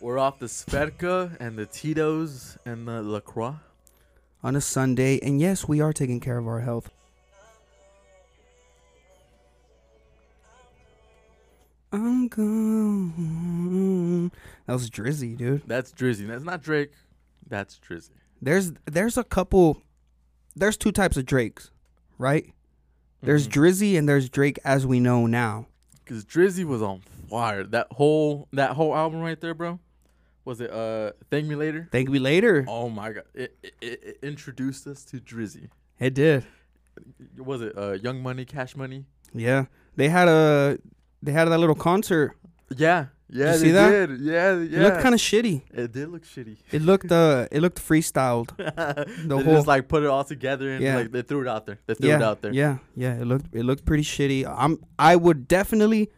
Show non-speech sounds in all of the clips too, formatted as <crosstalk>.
We're off the Svedka and the Tito's and the LaCroix. On a Sunday, and yes, we are taking care of our health. I'm gone. That was Drizzy, dude. That's Drizzy. That's not Drake. That's Drizzy. There's there's a couple. There's two types of Drakes, right? There's Mhm. Drizzy and there's Drake as we know now. Cause Drizzy was on fire. That whole that whole album right there, bro. Was it uh Thank Me Later? Thank me later. Oh my god. It, it, it introduced us to Drizzy. It did. Was it uh Young Money, Cash Money? Yeah, they had a they had that little concert. Yeah. Yeah, you they see that? did. Yeah, yeah. It looked kind of shitty. It did look shitty. It looked uh it looked freestyled. <laughs> the whole- just like put it all together and Yeah. like they threw it out there. They threw yeah, it out there. Yeah, yeah. It looked it looked pretty shitty. I'm I would definitely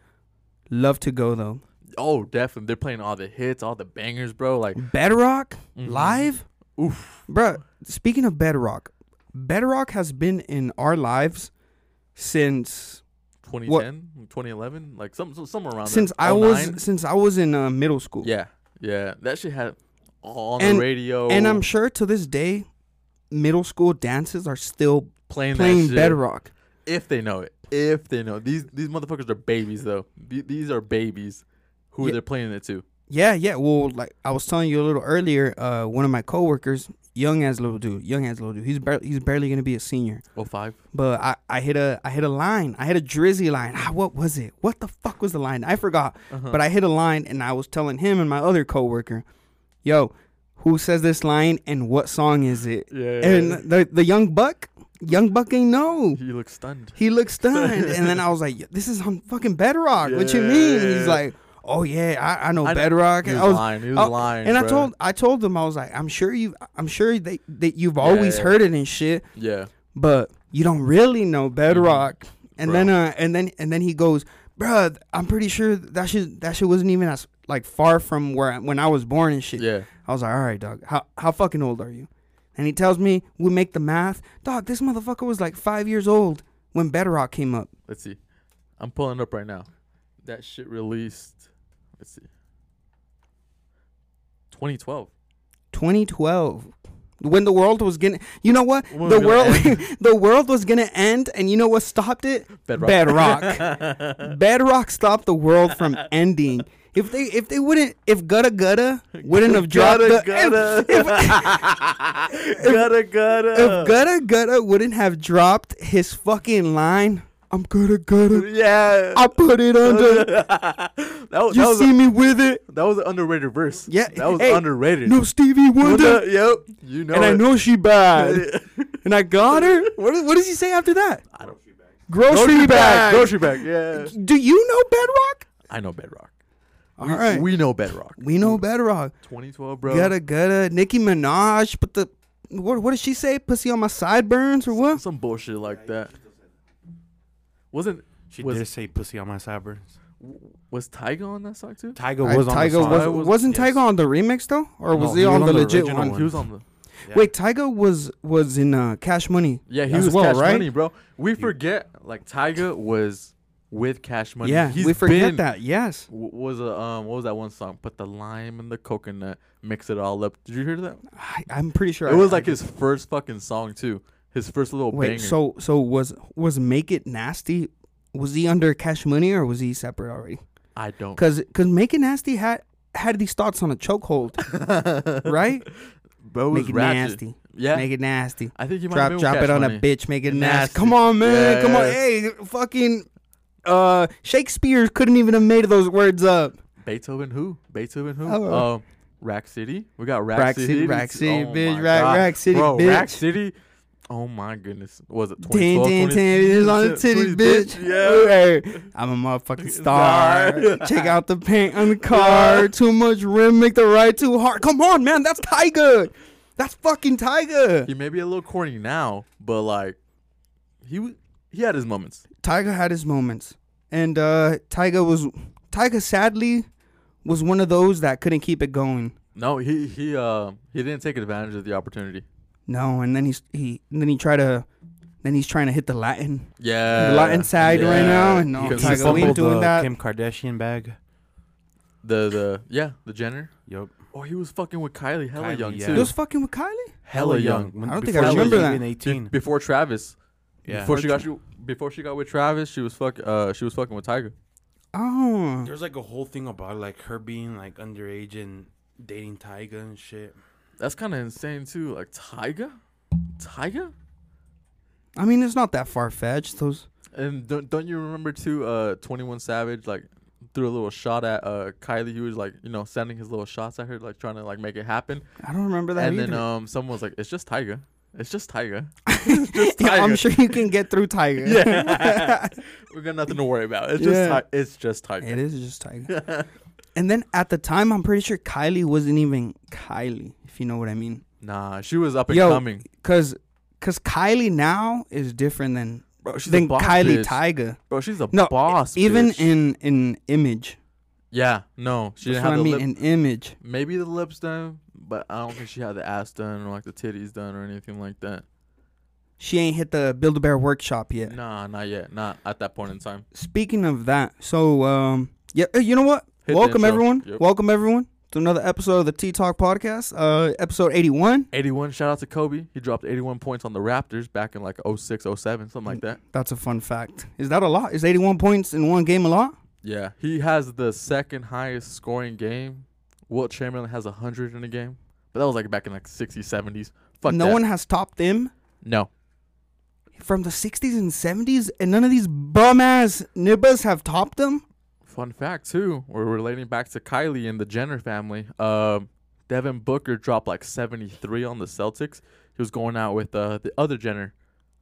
love to go though. Oh, definitely. They're playing all the hits, all the bangers, bro. Like Bedrock Mhm. live, oof. Bruh, Speaking of Bedrock, Bedrock has been in our lives since 2010, 2011, like some, some somewhere around since there. I 09? was since I was in uh, middle school. Yeah, yeah. That shit had all on And- the radio. and I'm sure to this day, middle school dances are still playing playing Bedrock. if they know it. If they know these these motherfuckers are babies though. These are babies who Yeah. they're playing it to. Yeah, yeah. Well, like I was telling you a little earlier, uh, one of my coworkers, young as little dude, young as little dude, he's barely he's barely gonna be a senior. Oh five. But I, I hit a I hit a line. I hit a drizzy line. Ah, what was it? What the fuck was the line? I forgot. Uh-huh. But I hit a line and I was telling him and my other coworker, "Yo, who says this line and what song is it?" yeah. And the the young buck, young buck ain't know. he looks stunned. He looked stunned, <laughs> and then I was like, "This is on fucking Bedrock. What you mean?" He's like, "Oh yeah, I, I know I Bedrock." He was I was, lying. He was I- lying. and I told I told him I was like, "I'm sure you, I'm sure that that you've always Yeah. heard it and shit, Yeah. but you don't really know Bedrock." And Bro. then uh, and then and then he goes, "Bruh, I'm pretty sure that shit that shit wasn't even as like far from where I, when I was born and shit." Yeah. I was like, "All right, dog. How how fucking old are you?" And he tells me we make the math, dog. This motherfucker was like five years old when Bedrock came up. Let's see. I'm pulling up right now. That shit released. Let's see. 2012. 2012 when the world was gonna you know what When the world <laughs> the world was gonna end and you know what stopped it Bedrock. bedrock <laughs> bedrock stopped the world from ending if they if they wouldn't if Gudda Gudda wouldn't have dropped Gutta, the, gutta. <laughs> Gudda Gudda. if Gudda Gudda wouldn't have dropped his fucking line i'm Gudda Gudda yeah. i put it under <laughs> that was, you that was see a, me with it that was an underrated verse. Yeah, That was hey, underrated. no stevie wonder Wonder, Yep. You know and i know she bad <laughs> and i got her what, what does he say after that I don't- grocery, bag. Grocery bag. Yeah. Do you know Bedrock? I know Bedrock. All we, right, we, We know Bedrock. We know Bedrock. 2012, bro. Gudda Gudda. Nicki Minaj. Put the what? What did she say? Pussy on my sideburns or what? Some bullshit like that. Wasn't She Was- did say pussy on my sideburns. was Tyga on that song too? Tyga Uh, was on Tyga the song. Was, was, wasn't yes. Tyga on the remix though, or was No, he, he on was the on the legit original one? one. He was on the Yeah. Wait, Tyga was was in uh, Cash Money. Yeah, he as was well, Cash right? Money, bro. We forget like Tyga was with Cash Money. yeah, He's we forget been- that. Yes. w- Was a um what was that one song? Put the lime in the coconut, mix it all up. Did you hear that? I, I'm pretty sure It I- was I like did. his first fucking song too. His first little Wait, banger. so so was was Make It Nasty? Was he under Cash Money or was he separate already? I don't. Cause cause Make It Nasty had had these thoughts on a chokehold, <laughs> right? Bro, was Make it ratchet. nasty. Yeah, Make it nasty. I think you might Drop have been with drop it on Money. a bitch. Make it nasty. Nasty. Come on, man. Yeah, Come on. Hey, fucking. Uh, Shakespeare couldn't even have made those words up. Beethoven who? Beethoven who? Oh. Um, Rack City. We got Rack, City. Rack City. City, Rack City, Oh bitch. Rack-. Rack City, Bro, Rack bitch. City. Oh my goodness. Was it Ten, 2012? ten, 20 ten. It's on the titty, bitch. Yeah. Hey, <laughs> I'm a motherfucking star. <laughs> Check out the paint on the <laughs> car. Too much rim, make the ride too hard. Come on, man. That's Tyga. That's fucking Tyga. He may be a little corny now, but like, he he had his moments. Tyga had his moments, and uh, Tyga was Tyga sadly was one of those that couldn't keep it going. No, he he uh he didn't take advantage of the opportunity. No, and then he's he and then he tried to then he's trying to hit the Latin Yeah, the Latin side right now, and no, Because He Tyga, we ain't fumbled doing the that. Kim Kardashian bag. The the yeah the Jenner. Yep. Oh, he was fucking with Kylie hella Kylie, young yeah. too. He was fucking with Kylie. hella young. When- I don't think I she was remember that. even Be- 18. before Travis. Yeah. Before she got she, before she got with Travis, she was fuck uh she was fucking with Tyga. Oh, There's like a whole thing about like her being like underage and dating Tyga and shit. That's kind of insane too. Like Tyga, Tyga. I mean, it's not that far fetched. Those And don't don't you remember too? Uh, Twenty One Savage like threw a little shot at uh Kylie. He was like you know sending his little shots at her, like trying to like make it happen. I don't remember that and either. then um someone was like, "It's just Tyga. It's just Tyga. <laughs> <laughs> it's just Yeah, I'm sure you can get through Tyga. Yeah, <laughs> we got nothing to worry about. It's Yeah. just Ti- it's just Tyga. it is just Tyga. and then at the time, I'm pretty sure Kylie wasn't even Kylie, if you know what I mean. Nah, she was up and Yo, coming. Cause, cause Kylie now is different than Bro, she's than Kylie bitch. Tyga. Bro, she's a No, boss. Even bitch. in in image, yeah, no, she that's didn't have I mean. lip. In image, Maybe the lips done, but I don't think she had the ass done or like the titties done or anything like that. she ain't hit the Build a Bear workshop yet. Nah, not yet. Not at that point in time. Speaking of that, so um, yeah, uh, you know what? Hit Welcome everyone. Yep. Welcome everyone to another episode of the T Talk podcast. Uh, episode eighty one. 81. Shout out to Kobe. He dropped 81 points on the Raptors back in like 06, 07, something like that. That's a fun fact. Is that a lot? Is eighty one points in one game a lot? Yeah, he has the second highest scoring game. Wilt Chamberlain has 100 in a game, but that was like back in like 60s, 70s. Fuck no that. one has topped him? No. from the 60s and 70s, and none of these bum ass nibbas have topped them. Fun fact too, we're relating back to Kylie and the Jenner family. Um, Devin Booker dropped like 73 on the Celtics. He was going out with uh, the other Jenner,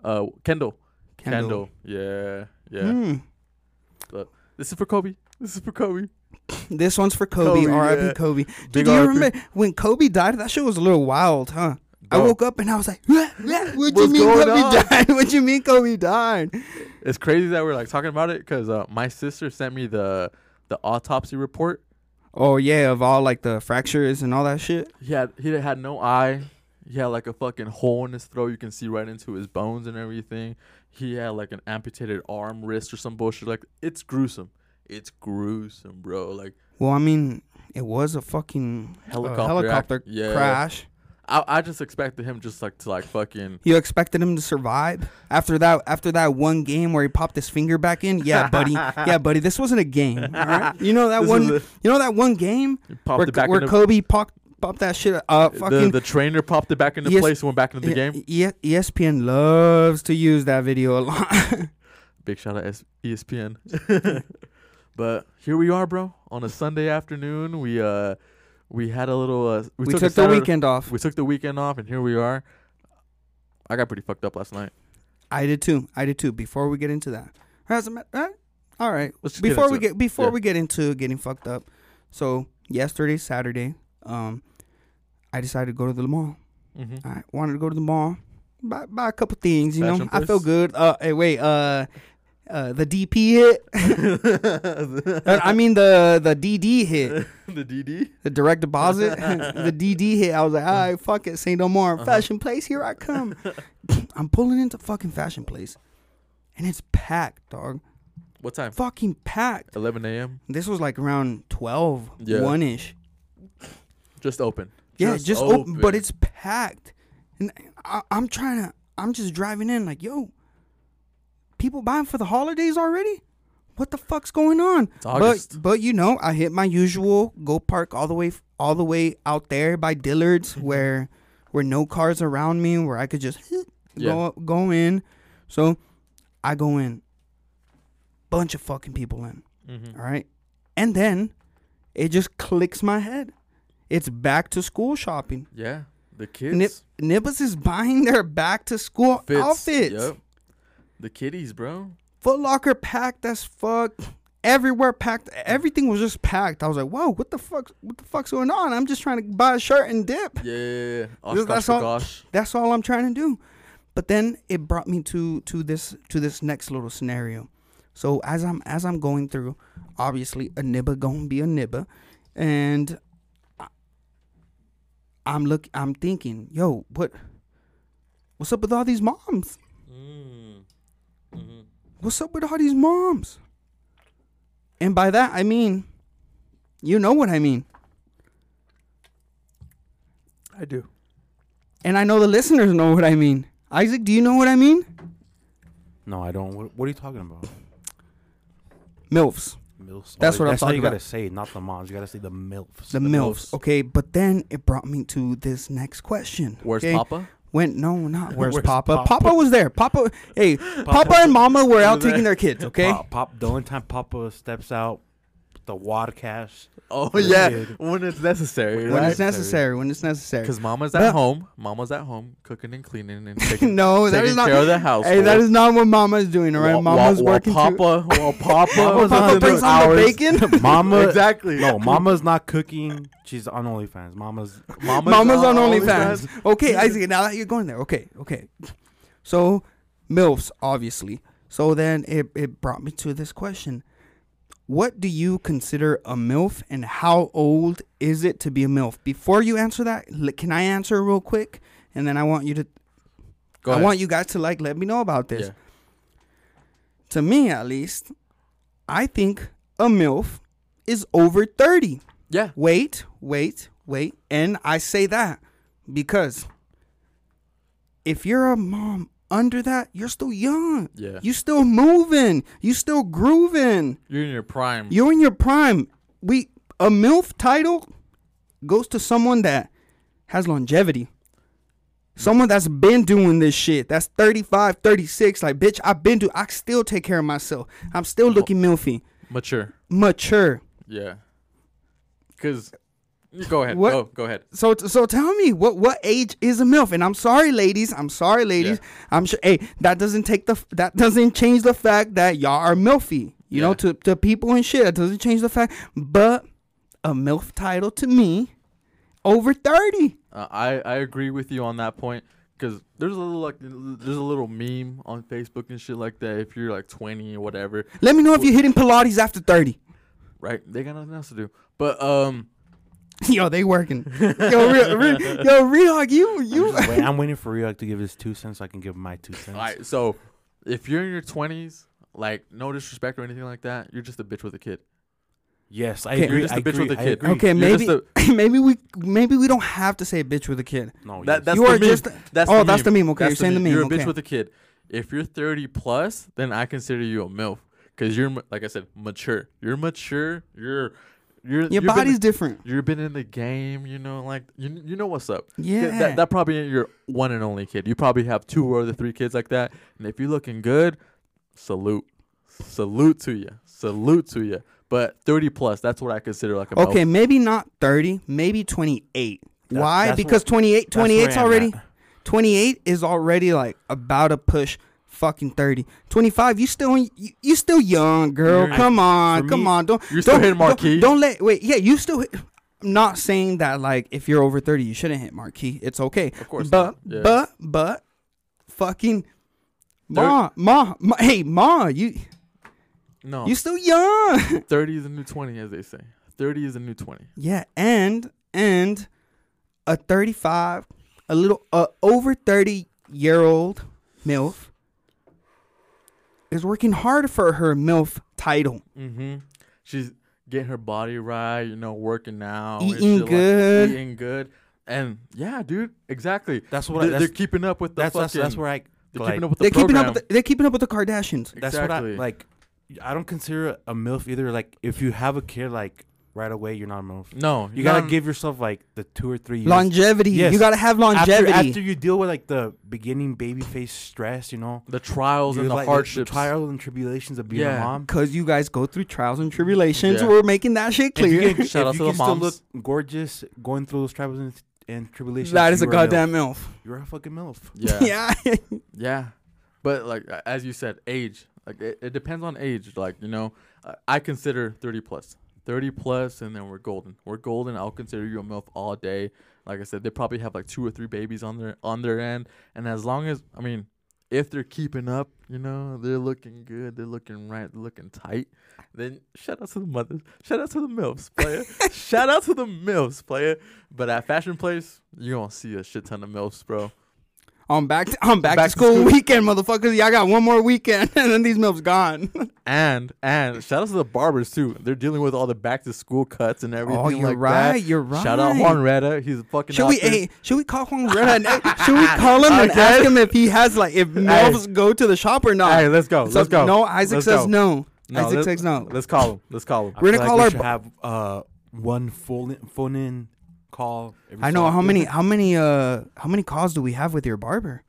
uh, Kendall. Kendall. Yeah, yeah. Hmm. This is for Kobe. This is for Kobe. This one's for Kobe. Kobe, R.I.P. yeah. Kobe. Dude, do you remember when Kobe died? That shit was a little wild, huh? I woke up and I was like, what, what, what you What's mean going Kobe on? died? <laughs> What do you mean Kobe died? It's crazy that we're like talking about it because uh, my sister sent me the the autopsy report. Oh yeah, of all like the fractures and all that shit. He had he had no eye. He had like a fucking hole in his throat. You can see right into his bones and everything. He had like an amputated arm, wrist, or some bullshit. Like it's gruesome. It's gruesome, bro. Like Well, I mean, it was a fucking uh, Helicopter helicopter act- yeah. crash. I, I just expected him just like to like fucking You expected him to survive after that after that one game where he popped his finger back in? Yeah, buddy. <laughs> yeah, buddy. This wasn't a game. All right? You know that This one. a- you know that one game where, where Kobe popped popped that shit up. the, Fucking the trainer popped it back into Yes. place and went back into the game. E- E- ESPN loves to use that video a lot. <laughs> Big shout out S- E ESPN. <laughs> but here we are, bro. On a Sunday afternoon, we uh we had a little. Uh, we, we took, took, the Saturday- weekend off. We took the weekend off, and here we are. I got pretty fucked up last night. I did too. I did too. Before we get into that, As a ma- uh, all right. Let's Before get we get before Yeah. we get into getting fucked up, so yesterday Saturday, um, I decided to go to the mall. Mm-hmm. I wanted to go to the mall, buy buy a couple things. You Fashion know, I feel good. Uh, hey, wait. Uh, uh, the DP hit. <laughs> Uh, I mean the the DD hit. <laughs> the DD. The direct deposit. <laughs> the DD hit. I was like, all right, fuck it. Say no more. Uh-huh. Fashion place, here I come. I'm pulling into fucking fashion place, and it's packed, dog. What time? Fucking packed. 11 a.m. This was like around 12, Yeah. 1 ish. Just open. Yeah, just, open. But it's packed. And I, I'm trying to, I'm just driving in like, yo, people buying for the holidays already? What the fuck's going on? It's August. But but you know, I hit my usual go park all the way all the way out there by Dillard's <laughs> where where no cars around me where I could just <laughs> go go in. So I go in. Bunch of fucking people in. Mhm. All right. And then it just clicks my head. It's back to school shopping. Yeah, the kids. Nibbles is buying their back to school Fits. outfits. Yep. The kiddies, bro. Foot Locker packed as fuck. Everywhere packed. Everything was just packed. I was like, whoa, what the fuck? What the fuck's going on? I'm just trying to buy a shirt and dip. Yeah. This- Oshkosh that's for all- gosh. That's all I'm trying to do. But then it brought me to to this to this next little scenario. So as I'm as I'm going through, obviously a nibba gonna be a nibba, and I- I'm look I'm thinking, yo, what what's up with all these moms? Mm. What's up with all these moms? And by that I mean You know what I mean. I do. And I know the listeners know what I mean. Isaac, do you know what I mean? No, I don't. What, what are you talking about? MILFs. Milfs. That's oh, what I'm That's how talking you gotta say, not the moms. You gotta say the milfs. The, The MILFs. MILFs. Okay, but then it brought me to this next question. Where's okay? Papa? When no, not where's, Where's Papa? Papa? Papa was there. Papa, hey, Papa, and Mama were out <laughs> taking their kids. Okay, Pop, pop. The only time Papa steps out, the water cash. Oh We're yeah, good. when it's necessary, when right? it's necessary. When it's necessary. Because Mama's But- at home. Mama's at home cooking and cleaning and <laughs> taking, no, that taking is not. care of the house. Hey, that is not what Mama's doing. All right, While- Mama's while, working. While too. Papa, while <laughs> Papa, While Papa on the brings on the bacon. <laughs> Mama. exactly. No, Mama's not cooking. She's on OnlyFans. Mama's. Mama's, Mama's on all OnlyFans. that. Okay, Isaac. Now that you're going there, okay, okay. So, milfs, obviously. So then it it brought me to this question: What do you consider a milf, and how old is it to be a milf? Before you answer that, can I answer real quick? And then I want you to, Go I ahead. want you guys to like let me know about this. Yeah. To me, at least, I think a milf is over thirty. Yeah. Wait, wait, wait. And I say that because if you're a mom under that, you're still young. Yeah. You still moving. You still grooving. You're in your prime. You're in your prime. We a MILF title goes to someone that has longevity. Someone that's been doing this shit. That's 35, 36. Like, bitch, I've been doing I still take care of myself. I'm still looking milfy. Mature. Mature. Yeah. Because, go ahead. What- Go, go ahead. So so tell me what what age is a milf? And I'm sorry, ladies. I'm sorry, ladies. I'm sure. Hey, that doesn't take the that doesn't change the fact that y'all are milfy. You know, to to people and shit. That doesn't change the fact. But a milf title to me, over thirty. Uh, I I agree with you on that point because there's a little like there's a little meme on Facebook and shit like that. If you're like 20 or whatever, Let me know if you're hitting Pilates after thirty. right? They got nothing else to do. But um, <laughs> Yo, they working. Yo, real, real, yo, Rehog, you I'm, you. wait- I'm waiting for Ryuk to give his two cents so I can give my two cents. all right. So if you're in your 20s, like no disrespect or anything like that, you're just a bitch with a kid. Yes, I Okay. agree. You're just I a bitch agree, with a I kid. Okay, You're maybe just <laughs> maybe we maybe we don't have to say bitch with a kid. No, That that's You the are meme. just- that's oh, the that's the meme. Okay, That's you're saying the meme. You're a okay. bitch with a kid. If you're 30 plus, then I consider you a milf because you're like I said, mature. You're mature. You're you're Your body's Been, different. you've been in the game. You know, like you you know what's up. Yeah. That, that probably ain't your one and only kid. You probably have two or the three kids like that. And if you're looking good, salute, salute to you, salute to you. But 30 plus, that's what I consider like a. Okay, maybe not 30, maybe 28. That- Why? Because what- 28 That's where 28's already 28 is already like about to push fucking 30. 25, you still you, you still young, girl. You're- come on. Come me- on. Don't You're still don't, hitting don't- Don't, let wait. Yeah, you still hit, I'm not saying that like if you're over 30 you shouldn't hit marquee. It's okay. Of course But. Yeah. but but fucking Ma, ma, ma, hey, ma, you no, you still young. <laughs> 30 is a new 20, as they say. 30 is a new 20. Yeah, and and a 35, a little uh, over 30 year old MILF is working hard for her MILF title. Mm-hmm. She's getting her body right, you know, working out, Eating shit like- good. eating good, and yeah, dude, exactly. That's what I, They're, that's, they're keeping up with the that's, that's fucking. that's where I they're like, keeping up with the They're keeping up program. with the, they're keeping up with the Kardashians. that's what I Exactly. like. I don't consider a milf either. Like if you have a kid, like right away, you're not a milf. no, You gotta give yourself like the two or three years. Longevity. Yes. You got to have longevity. after you deal with like the beginning baby face stress, you know, the trials you and the like, hardships. trials and tribulations of being Yeah. a mom. Cause you guys go through trials and tribulations. Yeah. We're making that shit If you clear. can, <laughs> Shout if out you to the can still look moms. gorgeous going through those trials and, and tribulations. that is a you're goddamn milf. MILF. You're a fucking milf. yeah, <laughs> yeah. <laughs> yeah, but like a- as you said, age. Like it, it depends on age. Like you know, uh, I consider 30 plus. 30 plus, and then we're golden. We're golden. I'll consider you a milf all day. Like I said, they probably have like two or three babies on their on their end, and as long as I mean, if they're keeping up, you know, they're looking good, they're looking right, they're looking tight. Then shout out to the mothers, shout out to the milfs player, <laughs> shout out to the milfs player. But at Fashion Place, you gonna see a shit ton of milfs, bro. On back to, on back, Back to to school school. weekend, motherfuckers. Y'all got one more weekend, <laughs> and then these milfs gone. <laughs> And and shout out to the barbers too. They're dealing with all the back to school cuts and everything. oh, you're like right. That. You're right. Shout out Juan Retta. He's fucking. Should out we? there. Hey, should we call Juan Retta? and- should we <laughs> call him and ask him if he has like if milfs go to the shop or not? Hey, let's go. So- let's go. No, Isaac Let's says go. no. No, Isaac let's- says no. Let's call him. Let's call him. We're gonna like call we our should bu- have uh one phone phone in call. every I know so how often. many how many uh how many calls do we have with your barber?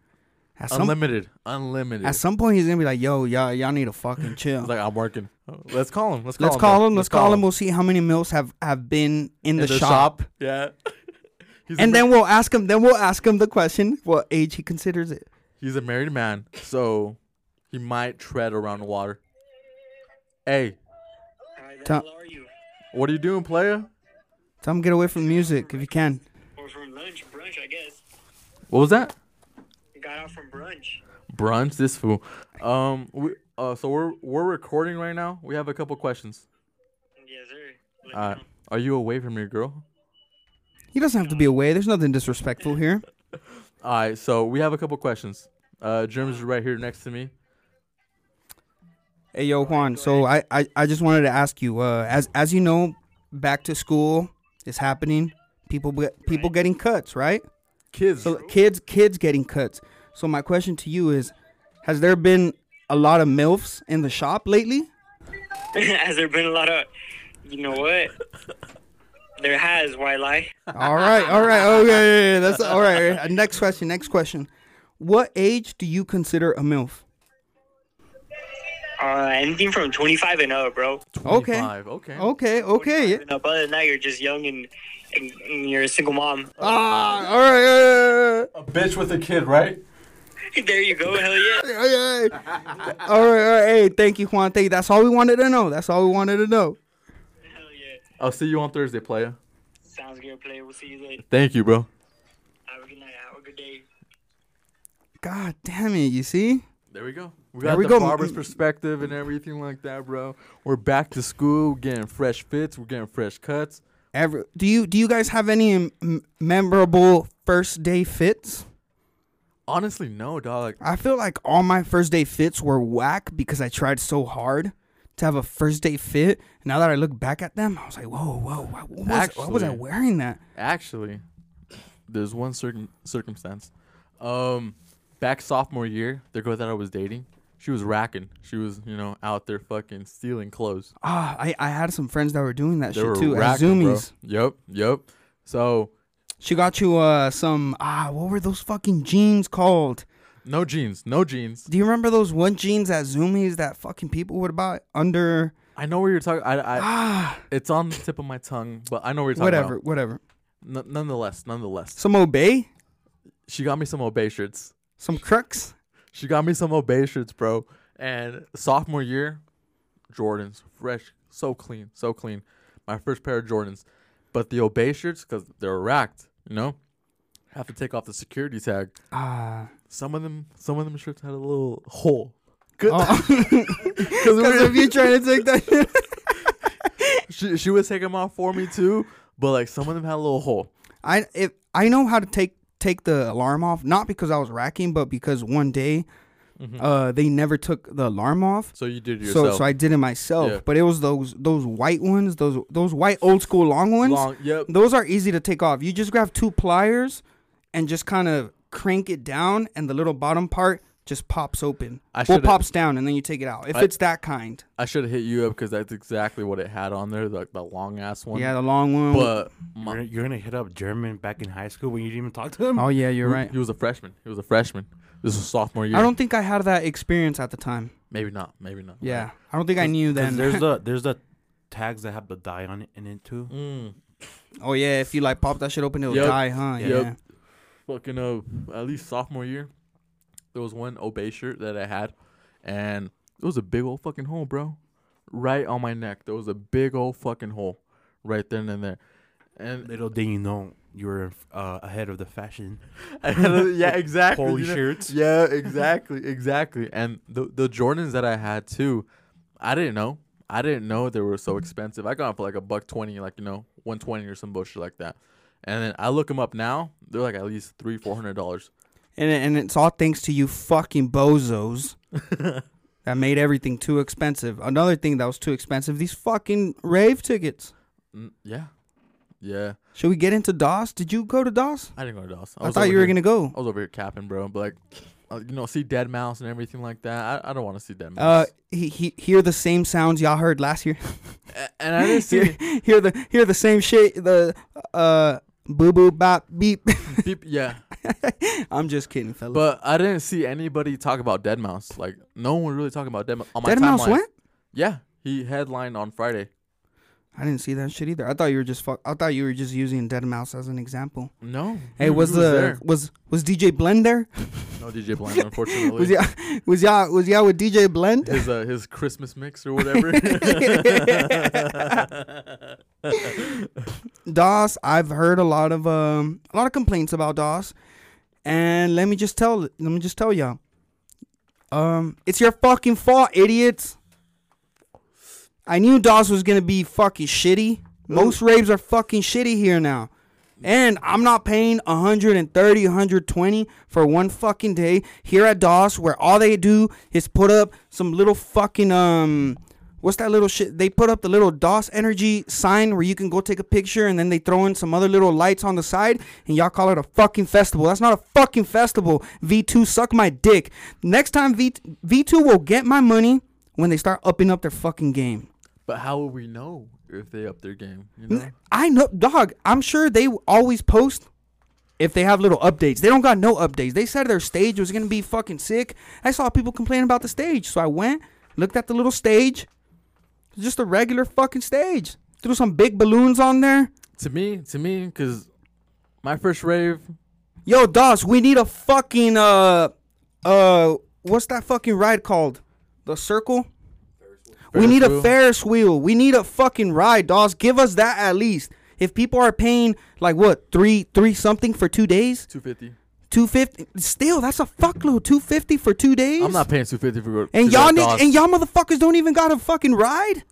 At some Unlimited. Unlimited. at some point he's gonna be like, yo, y'all y'all need to fucking chill. He's like, I'm working. Let's call him. Let's call let's him. call him. Let's call him. We'll see how many mills have have been in, the, shop. Yeah. <laughs> He's a and mar- then we'll ask him. Then we'll ask him the question: what age he considers it. he's a married man, so he might tread around the water. Hey, Hi, the Ta- are you? what are you doing, player? Tell him get away from music if you can. Or from lunch, brunch, I guess. What was that? You got out from brunch. Brunch. This fool. Um. We. Uh. So we're we're recording right now. We have a couple questions. Yes, sir. Let Uh. Are you away from your girl? He doesn't have to be away. There's nothing disrespectful here. <laughs> All right. So we have a couple questions. Uh. Germs is right here next to me. Hey yo, Juan. So I, I, I just wanted to ask you, uh, as as you know, back to school is happening. People people getting cuts, right? Kids. So kids kids getting cuts. So my question to you is, has there been a lot of milfs in the shop lately? <laughs> Has there been a lot of. You know what? There has. Why lie? All right, all right, okay, yeah, yeah, that's all right. Next question, next question. What age do you consider a milf? Uh, anything from 25 and up, bro. Okay. 25, Okay. Okay, okay. 25 and up. Other than that, you're just young and, and, and you're a single mom. Ah, all right, yeah, yeah, A bitch with a kid, right? <laughs> there you go. Hell <laughs> yeah. All right, all right. Hey, thank you, Juan. Thank you. That's all we wanted to know. That's all we wanted to know. Hell yeah. I'll see you on Thursday, player. Sounds good, player. We'll see you later. Thank you, bro. Have a good night. Have a good day. God damn it! You see? There we go. We There got we the go. barber's perspective and everything like that, bro. We're back to school, getting fresh fits, we're getting fresh cuts. Every do you do you guys have any m- memorable first day fits? Honestly, no, dog. I feel like all my first day fits were whack because I tried so hard to have a first day fit. Now that I look back at them, I was like, whoa, whoa, what was, what was I wearing that? Actually, there's one circum- circumstance. Um, back sophomore year, the girl that I was dating, she was racking. She was, you know, out there fucking stealing clothes. Ah, I, I had some friends that were doing that They shit were too. At racking, bro. Zumiez. Yep, yep. So She got you uh some ah what were those fucking jeans called? no jeans, no jeans. Do you remember those one jeans at Zumiez that fucking people would buy under I know where you're talking. I, I, ah it's on the tip of my tongue, but I know where you're talking whatever about. whatever. N- nonetheless, nonetheless, Some Obey, she got me some Obey shirts. some Crux. She got me some Obey shirts, bro. And sophomore year, Jordans, fresh, so clean, so clean. My first pair of Jordans, but the Obey shirts, because they're racked, you know, have to take off the security tag. Ah. Some of them, some of them shirts had a little hole. Good. Oh. <laughs> <laughs> Because Because if you trying to take that <laughs> she, she was taking them off for me too, but like some of them had a little hole. I if I know how to take take the alarm off, not because I was racking, but because one day uh they never took the alarm off. So you did it So so I did it myself. Yeah. But it was those those white ones, those those white old school long ones. Long, yep. Those are easy to take off. You just grab two pliers and just kind of crank it down and the little bottom part just pops open. I well, shoulda- pops down and then you take it out. If I- it's that kind. I should have hit you up because that's exactly what it had on there, like the long ass one. Yeah, the long one. But You're, gonna- you're gonna hit up German back in high school when you didn't even talk to him. oh yeah, you're he- right. He was a freshman. He was a freshman. This was sophomore year. I don't think I had that experience at the time. Maybe not. Maybe not. Yeah, I don't think I knew 'Cause then. There's <laughs> the there's the tags that have the dye on it in it too. Mm. oh yeah, if you like pop that shit open, it'll Yep. die, huh? Yeah. Fucking uh, at least sophomore year, there was one Obey shirt that I had, and it was a big old fucking hole, bro. Right on my neck, there was a big old fucking hole, right then and there. And Little did you know you were uh, ahead of the fashion. <laughs> yeah, <laughs> exactly. Holy you know? shirts. Yeah, <laughs> exactly, exactly. And the the Jordans that I had too, I didn't know. I didn't know they were so expensive. I got them for like a buck twenty, like you know, one twenty or some bullshit like that. And then I look them up now; they're like at least three, four hundred dollars. And and it's all thanks to you fucking bozos <laughs> that made everything too expensive. Another thing that was too expensive: these fucking rave tickets. Mm, yeah, yeah. Should we get into Das? Did you go to Das? I didn't go to Das. I, was thought you were here- gonna go. I was over here capping, bro. But like, uh, you know, see deadmau5 and everything like that. I, I don't want to see Dead Uh, Mouse. he, he hear the same sounds y'all heard last year. And I didn't <laughs> see. hear, hear the hear the same shit. The uh boo boo bop beep. <laughs> peop- yeah, <laughs> I'm just kidding, fellas. but I didn't see anybody talk about deadmau5. Like, no one really talking about deadmau5 on my deadmau5 went. Yeah, he headlined on Friday. I didn't see that shit either. I thought you were just fuck. I thought you were just using deadmau5 as an example. No. Hey, he- was the there. was was DJ Blend there? no DJ Blend? <laughs> Unfortunately, Was y'all was y'all was y'all with DJ Blend? his uh, his Christmas mix or whatever. <laughs> <laughs> Das, I've heard a lot of um a lot of complaints about Das, and let me just tell let me just tell y'all, um, it's your fucking fault, idiots. I knew Das was gonna be fucking shitty. Most raves are fucking shitty here now. And I'm not paying 130, 120 for one fucking day here at Das where all they do is put up some little fucking um what's that little shit? They put up the little Das Energi sign where you can go take a picture and then they throw in some other little lights on the side and y'all call it a fucking festival. That's not a fucking festival. V2 suck my dick. Next time V V2 will get my money when they start upping up their fucking game. But how will we know if they up their game? You know? I know, dog. I'm sure they always post if they have little updates. They don't got no updates. They said their stage was gonna be fucking sick. I saw people complaining about the stage, so I went, looked at the little stage. It's just a regular fucking stage. Threw some big balloons on there. To me, to me, because my first rave, Yo, Das, we need a fucking uh uh what's that fucking ride called? The circle? We need a. Ferris wheel. We need a fucking ride, Das. Give us that at least. If people are paying like what three three something for two days, two fifty. two fifty. Still, that's a fuckload. Two fifty for two days. I'm not paying two fifty for And y'all need, and y'all motherfuckers don't even got a fucking ride.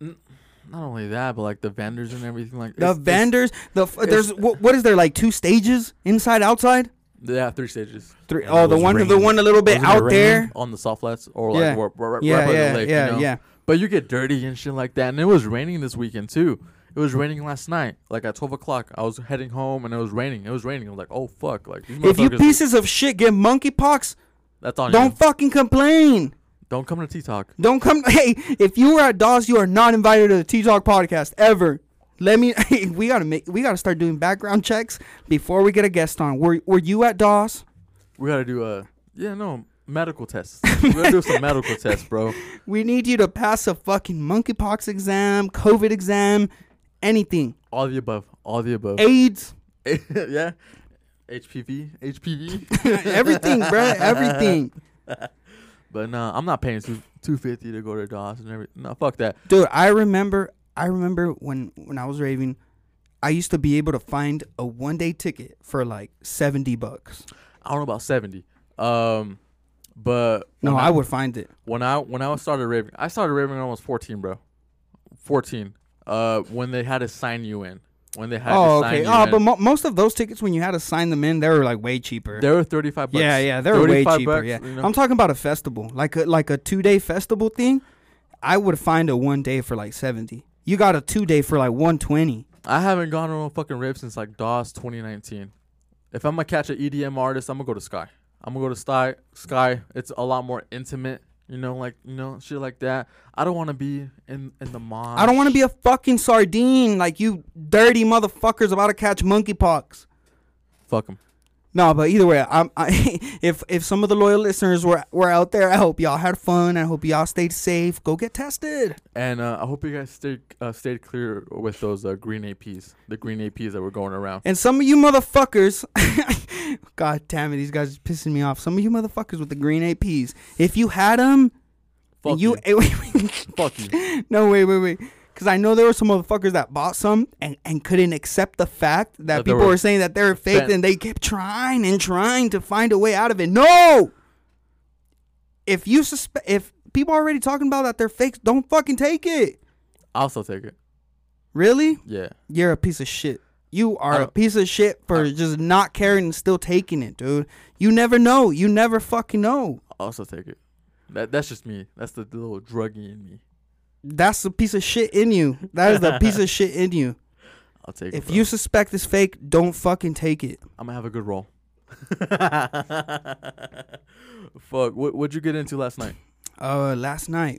Not only that, but like the vendors and everything like The it's- it's- vendors, the f- there's what, what is there like two stages inside outside? They have three stages Three. And Oh, the was one the one a little bit out there. on the soft flats or like Yeah. right, right, Yeah, right by yeah, the lake. yeah, you know? yeah. But you get dirty and shit like that, and it was raining this weekend too. It was raining last night, like at twelve o'clock. I was heading home and it was raining. It was raining. I was like, oh fuck, like these If you motherfuckers- pieces of shit get monkeypox, that's on don't you. fucking complain. Don't come to T Talk. Don't come. <laughs> Hey, if you were at Das, you are not invited to the T Talk podcast ever. Let me. <laughs> We gotta make. We gotta start doing background checks before we get a guest on. Were Were you at Das? We gotta do a yeah no medical tests. <laughs> we gotta do some medical tests, bro. We need you to pass a fucking monkeypox exam, COVID exam, anything. All the above. All the above. AIDS, <laughs> yeah. HPV. HPV. everything, bro. everything. But no, I'm not paying two two fifty to go to Das and everything. No, fuck that. Dude, I remember. I remember when when I was raving, I used to be able to find a one day ticket for like seventy bucks. I don't know about seventy. Um, but No, when I would find it. when I when I started raving, I started raving when I was fourteen, bro. Fourteen. Uh, when they had to sign you in, when they had Oh, to sign okay. you Oh, in, but mo- most of those tickets, when you had to sign them in, they were like way cheaper. they were thirty five bucks. yeah, yeah, they were way cheaper. bucks, yeah, you know? I'm talking about a festival, like a like a two day festival thing. I would find a one day for like seventy. You got a two day for like one twenty. I haven't gone on a fucking rave since like Das 2019. If I'm gonna catch an EDM artist, I'm gonna go to Sky. I'm gonna go to Sky. Sky. It's a lot more intimate. You know, like you know, shit like that. I don't want to be in in the mosh. I don't want to be a fucking sardine like you dirty motherfuckers about to catch monkeypox. Fuck them. No, but either way, I'm, I, <laughs> if if some of the loyal listeners were were out there, I hope y'all had fun. I hope y'all stayed safe. Go get tested. And uh, I hope you guys stayed uh, stayed clear with those uh, green APs, the green APs that were going around. And some of you motherfuckers, <laughs> God damn it, these guys are pissing me off. Some of you motherfuckers with the green APs, if you had them, Fuck you, you. <laughs> you Fuck you. no wait wait wait, because I know there were some motherfuckers that bought some and, and couldn't accept the fact that That people were were saying that they're fake, and they kept trying and trying to find a way out of it. No, if you suspect, if people are already talking about that they're fakes, don't fucking take it. I'll still take it. Really, Yeah. you're a piece of shit. You are a piece of shit for just not caring and still taking it, dude. You never know. You never fucking know. I'll also take it. That that's just me. That's the little druggy in me. That's the piece of shit in you. That is the <laughs> piece of shit in you. I'll take it. If bro. you suspect it's fake, don't fucking take it. I'm gonna have a good roll. <laughs> Fuck. What what'd you get into last night? <sniffs> Uh, last night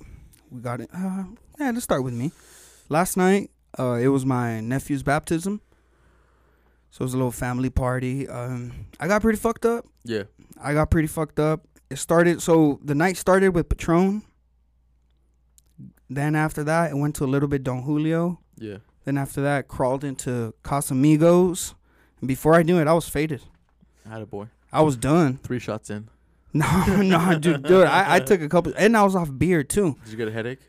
we got it. Uh, yeah, let's start with me. Last night, uh, it was my nephew's baptism. So it was a little family party. Um, I got pretty fucked up. Yeah. I got pretty fucked up. It started. So the night started with Patron. Then after that, it went to a little bit Don Julio. Yeah. Then after that, crawled into Casamigos. And before I knew it, I was faded. I had a boy. I was done. Three shots in. <laughs> No, no, dude, dude. I, I took a couple, and I was off beer too. Did you get a headache?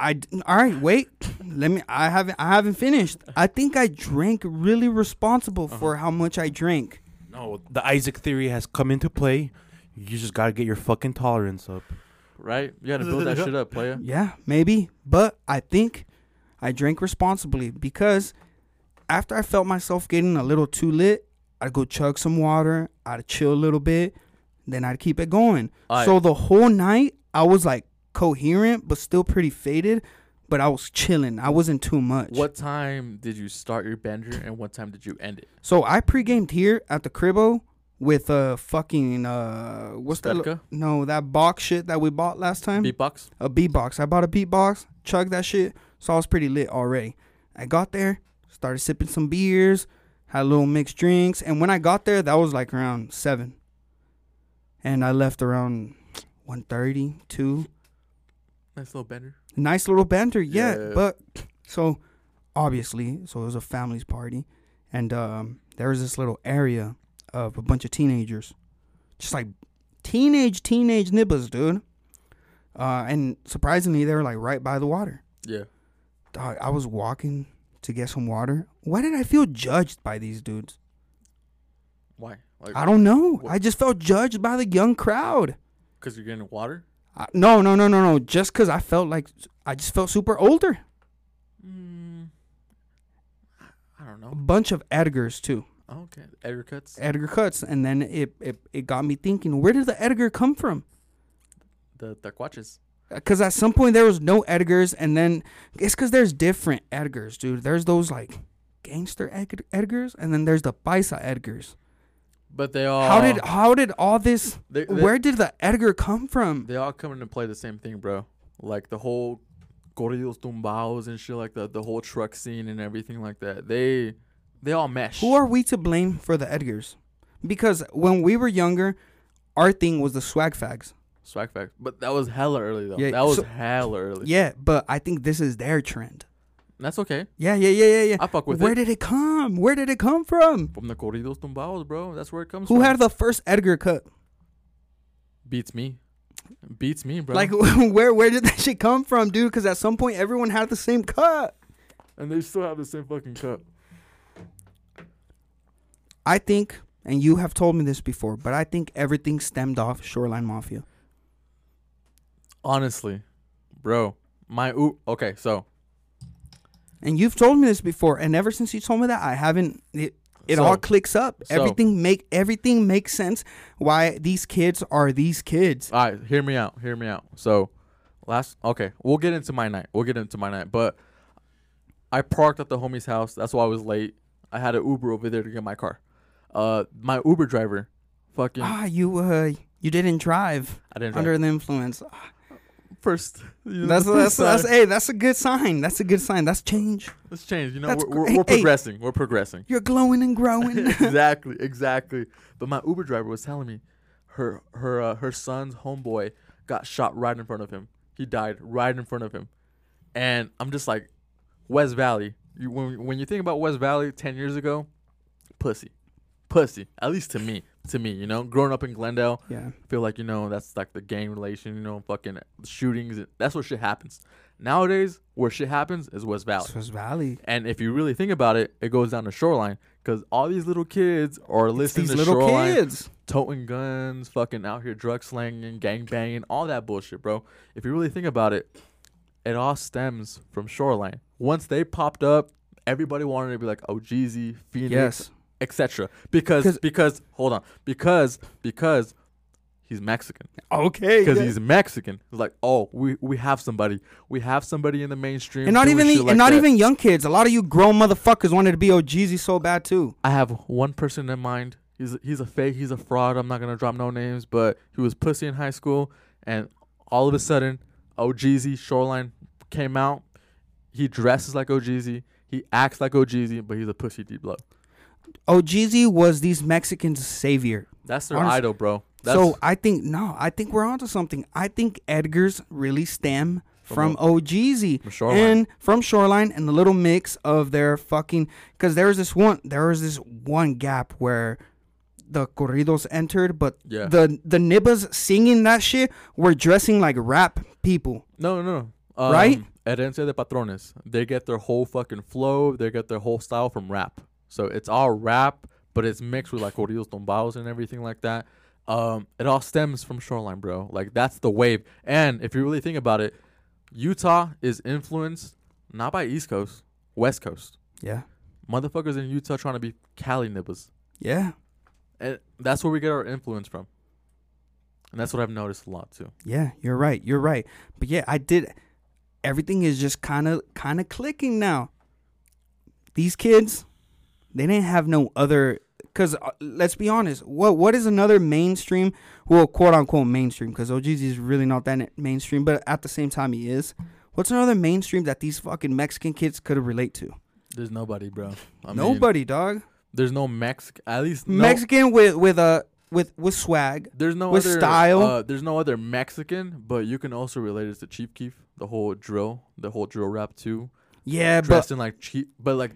I d- all right. Wait, let me. I haven't. I haven't finished. I think I drank really responsible uh-huh. for how much I drank. No, the Isaac theory has come into play. You just gotta get your fucking tolerance up. Right? You gotta build that shit up, player. <laughs> Yeah, maybe, but I think I drank responsibly because after I felt myself getting a little too lit, I'd go chug some water. I'd chill a little bit, then I'd keep it going. Alright. So the whole night I was like coherent, but still pretty faded. But I was chilling. I wasn't too much. What time did you start your bender and what time did you end it? So I pre-gamed here at the cribbo with a fucking uh what's that? No, that box shit that we bought last time. Beatbox? a beatbox. I bought a beatbox, chugged that shit, so I was pretty lit already. I got there, started sipping some beers, had a little mixed drinks, and when I got there, that was like around seven, and I left around 1.30, 2. Nice little bender. Nice little banter, yeah, Yeah. But so obviously, so it was a family's party, and um, there was this little area of a bunch of teenagers, just like teenage teenage nibbles, dude. Uh, and surprisingly, they were like right by the water. Yeah. Dog, I was walking to get some water. Why did I feel judged by these dudes? Why? Like, I don't know. What? I just felt judged by the young crowd. Because you're getting water? I, no, no, no, no, no. Just because I felt like I just felt super older. Mm, I don't know. A bunch of Edgars too. Oh, okay. Edgar cuts? Edgar cuts, and then it, it it got me thinking, where did the Edgar come from? The the Taquaches. Uh, because at some point there was no Edgars, and then it's because there's different Edgars, dude. There's those like gangster Ed- Edgars, and then there's the Paisa Edgars. But they all. How did how did all this? They, they, Where did the Edgar come from? They all come into play the same thing, bro. Like the whole corridos tumbados and shit like that. The whole truck scene and everything like that. They. They all mesh. Who are we to blame for the Edgars? Because when we were younger, our thing was the swag fags. Swag fact. But that was hella early, though. Yeah, that was so- hella early. Yeah, but I think this is their trend. That's okay. Yeah, yeah, yeah, yeah, yeah. I fuck with Where it. Where did it come? Where did it come from? From the corridos tumbados, bro. That's where it comes from. Who from. had the first Edgar cut? Beats me. Beats me, bro. Like <laughs> where where did that shit come from, dude? Because at some point everyone had the same cut. and they still have the same fucking cup. I think, and you have told me this before, but I think everything stemmed off Shoreline Mafia. Honestly, bro. My oo- okay, so And you've told me this before, and ever since you told me that, I haven't. It, it So- all clicks up. so- everything make everything makes sense. Why these kids are these kids? all right, hear me out. Hear me out. So last okay, we'll get into my night. We'll get into my night. But I parked at the homie's house. That's why I was late. I had an Uber over there to get my car. Uh, my Uber driver, fucking, Ah, you uh, you didn't drive I didn't under drive. the influence. first. you know, That's <laughs> that's that's hey, that's a good sign. That's a good sign. That's change. Let's change. You know, That's we're, we're, hey, we're hey. progressing. We're progressing. You're glowing and growing. <laughs> exactly, exactly. But my Uber driver was telling me her her uh, her son's homeboy got shot right in front of him. He died right in front of him, and I'm just like, West Valley. You, when when you think about West Valley ten years ago, pussy, pussy. At least to me, to me, you know, growing up in Glendale, yeah. I feel like you know that's like the gang relation. You know, fucking shootings. That's where shit happens. Nowadays, where shit happens is West Valley. West Valley. And if you really think about it, it goes down to Shoreline because all these little kids are listening these to little Shoreline, kids. toting guns, fucking out here drug slanging, gang banging, all that bullshit, bro. If you really think about it, it all stems from Shoreline. Once they popped up, everybody wanted to be like oh Jeezy, Fenix, Yes. Etc. Because because hold on because because he's Mexican Okay. because yeah. he's Mexican. It's like oh we we have somebody we have somebody in the mainstream and not even the, like and not that. even young kids. A lot of you grown motherfuckers wanted to be OhGeesy so bad too. I have one person in mind. He's he's a fake. He's a fraud. I'm not gonna drop no names, but he was pussy in high school, and all of a sudden, OhGeesy Shoreline came out. He dresses like OhGeesy. He acts like OhGeesy, but he's a pussy deep low. OhGeesy was these Mexicans' savior. That's their Honest- idol, bro. That's, so I think no, I think we're onto something. I think Edgar's really stem from OhGeesy From Shoreline. and from Shoreline and the little mix of their fucking because there was this one there was this one gap where the corridos entered, but yeah. the the nibbas singing that shit were dressing like rap people. no, no, no. Um, Right? Herencia de Patrones. They get their whole fucking flow. They get their whole style from rap. So it's all rap, but it's mixed with like corridos tumbados and everything like that. Um, it all stems from Shoreline, bro. Like that's the wave. And if you really think about it, Utah is influenced not by East Coast, West Coast. Yeah, Motherfuckers in Utah trying to be Cali nibbas. yeah, And that's where we get our influence from. And that's what I've noticed a lot too. yeah. You're right. You're right. But yeah, I did. Everything is just kind of kind of clicking now. These kids, they didn't have no other. Cause uh, let's be honest, what what is another mainstream? Well, quote unquote mainstream, because OhGeesy is really not that mainstream, but at the same time he is. What's another mainstream that these fucking Mexican kids could relate to? There's nobody, bro. I mean, Nobody, dog. There's no Mex. At least no, Mexican with with a with with swag. There's no with other style. Uh, there's no other Mexican, but you can also relate it to Chief Keef, the whole drill, the whole drill rap too. Yeah, but Dressed in like cheap, but like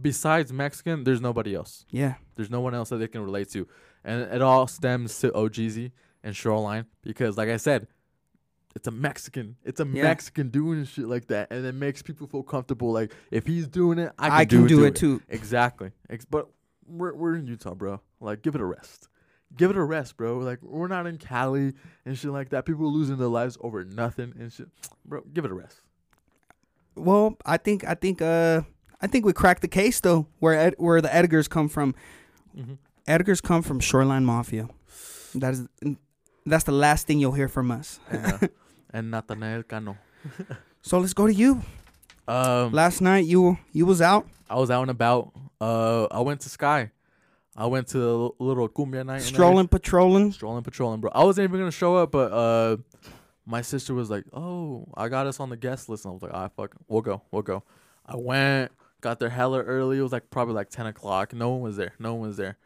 besides Mexican, there's nobody else. yeah, There's no one else that they can relate to, and it all stems to OhGeesy and Shoreline because, like I said, it's a Mexican. It's a Yeah. Mexican doing shit like that, and it makes people feel comfortable. Like if he's doing it, I can, I can do, do it, it too. Exactly. Ex- but we're we're in Utah, bro. Like give it a rest. Give it a rest, bro. Like we're not in Cali and shit like that. People losing their lives over nothing and shit. Bro, give it a rest. Well, I think I think uh I think we cracked the case though. Where Ed, where the Edgars come from? Mm-hmm. Edgars come from Shoreline Mafia. That is that's the last thing you'll hear from us. <laughs> And, uh, and Natanael Cano. <laughs> So let's go to you. Um, Last night you you was out I was out and about. Uh, I went to Sky. I went to a little cumbia night. strolling, patrolling. strolling, patrolling, bro. I wasn't even gonna show up, but uh, my sister was like, "Oh, I got us on the guest list," and I was like, "Ah, fuck, we'll go, we'll go." I went, got there hella early. It was like probably like ten o'clock. No one was there. No one was there,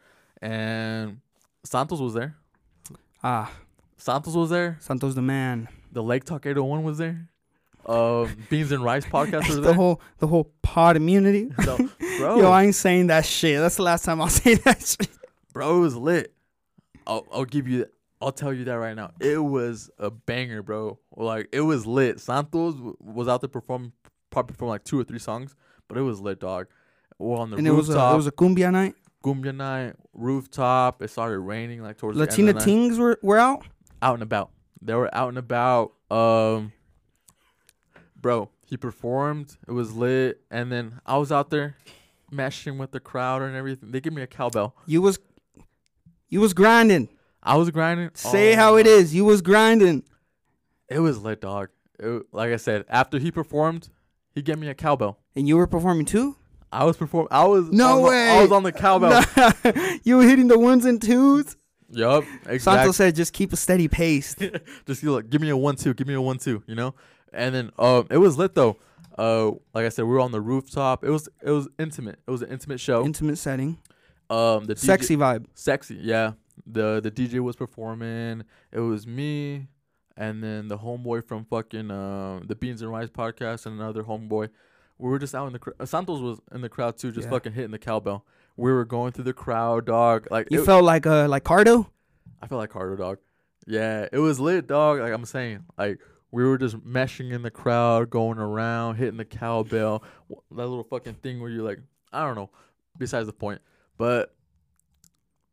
and Santos was there. Ah, Santos was there. Santos the man. The Lake Talk 801 was there. Um, Beans and Rice podcast <laughs> was the there. whole the whole pod immunity. <laughs> So, bro, Yo, I ain't saying that shit. That's the last time I'll <laughs> say that shit. bro, it was lit. I'll, I'll give you, I'll tell you that right now. It was a banger, bro. Like it was lit. Santos was out there performing, probably performing like two or three songs, but it was lit, dog. We're on the And it was a, rooftop. it was a cumbia night. cumbia night, rooftop. It started raining like towards Latina the end of the night. teens were were out. out and about. They were out and about. Um, bro, he performed. It was lit, and then I was out there, meshing with the crowd and everything. They give me a cowbell. You was you was grinding. I was grinding. Say Oh how it is. You was grinding. It was lit, dog. It, like I said, after he performed, he gave me a cowbell. And you were performing too? I was perform. I was No on the- way. I was on the cowbell. <laughs> you were hitting the ones and twos. yup, Santos exactly. said, "Just keep a steady pace." <laughs> Just like, give me a one two, give me a one two, you know. And then um, it was lit though. Uh, like I said, we were on the rooftop. It was it was intimate. It was an intimate show. Intimate setting, um, the DJ sexy vibe. sexy, yeah. The the DJ was performing. It was me, and then the homeboy from fucking uh, the Beans and Rice podcast, and another homeboy. We were just out in the cr- Santos was in the crowd too, just Yeah. fucking hitting the cowbell. We were going through the crowd, dog. Like You it- felt like uh like Cardo. I felt like Carter, dog. Yeah, it was lit, dog. Like I'm saying, like we were just meshing in the crowd, going around, hitting the cowbell, that little fucking thing where you're like, I don't know. Besides the point, but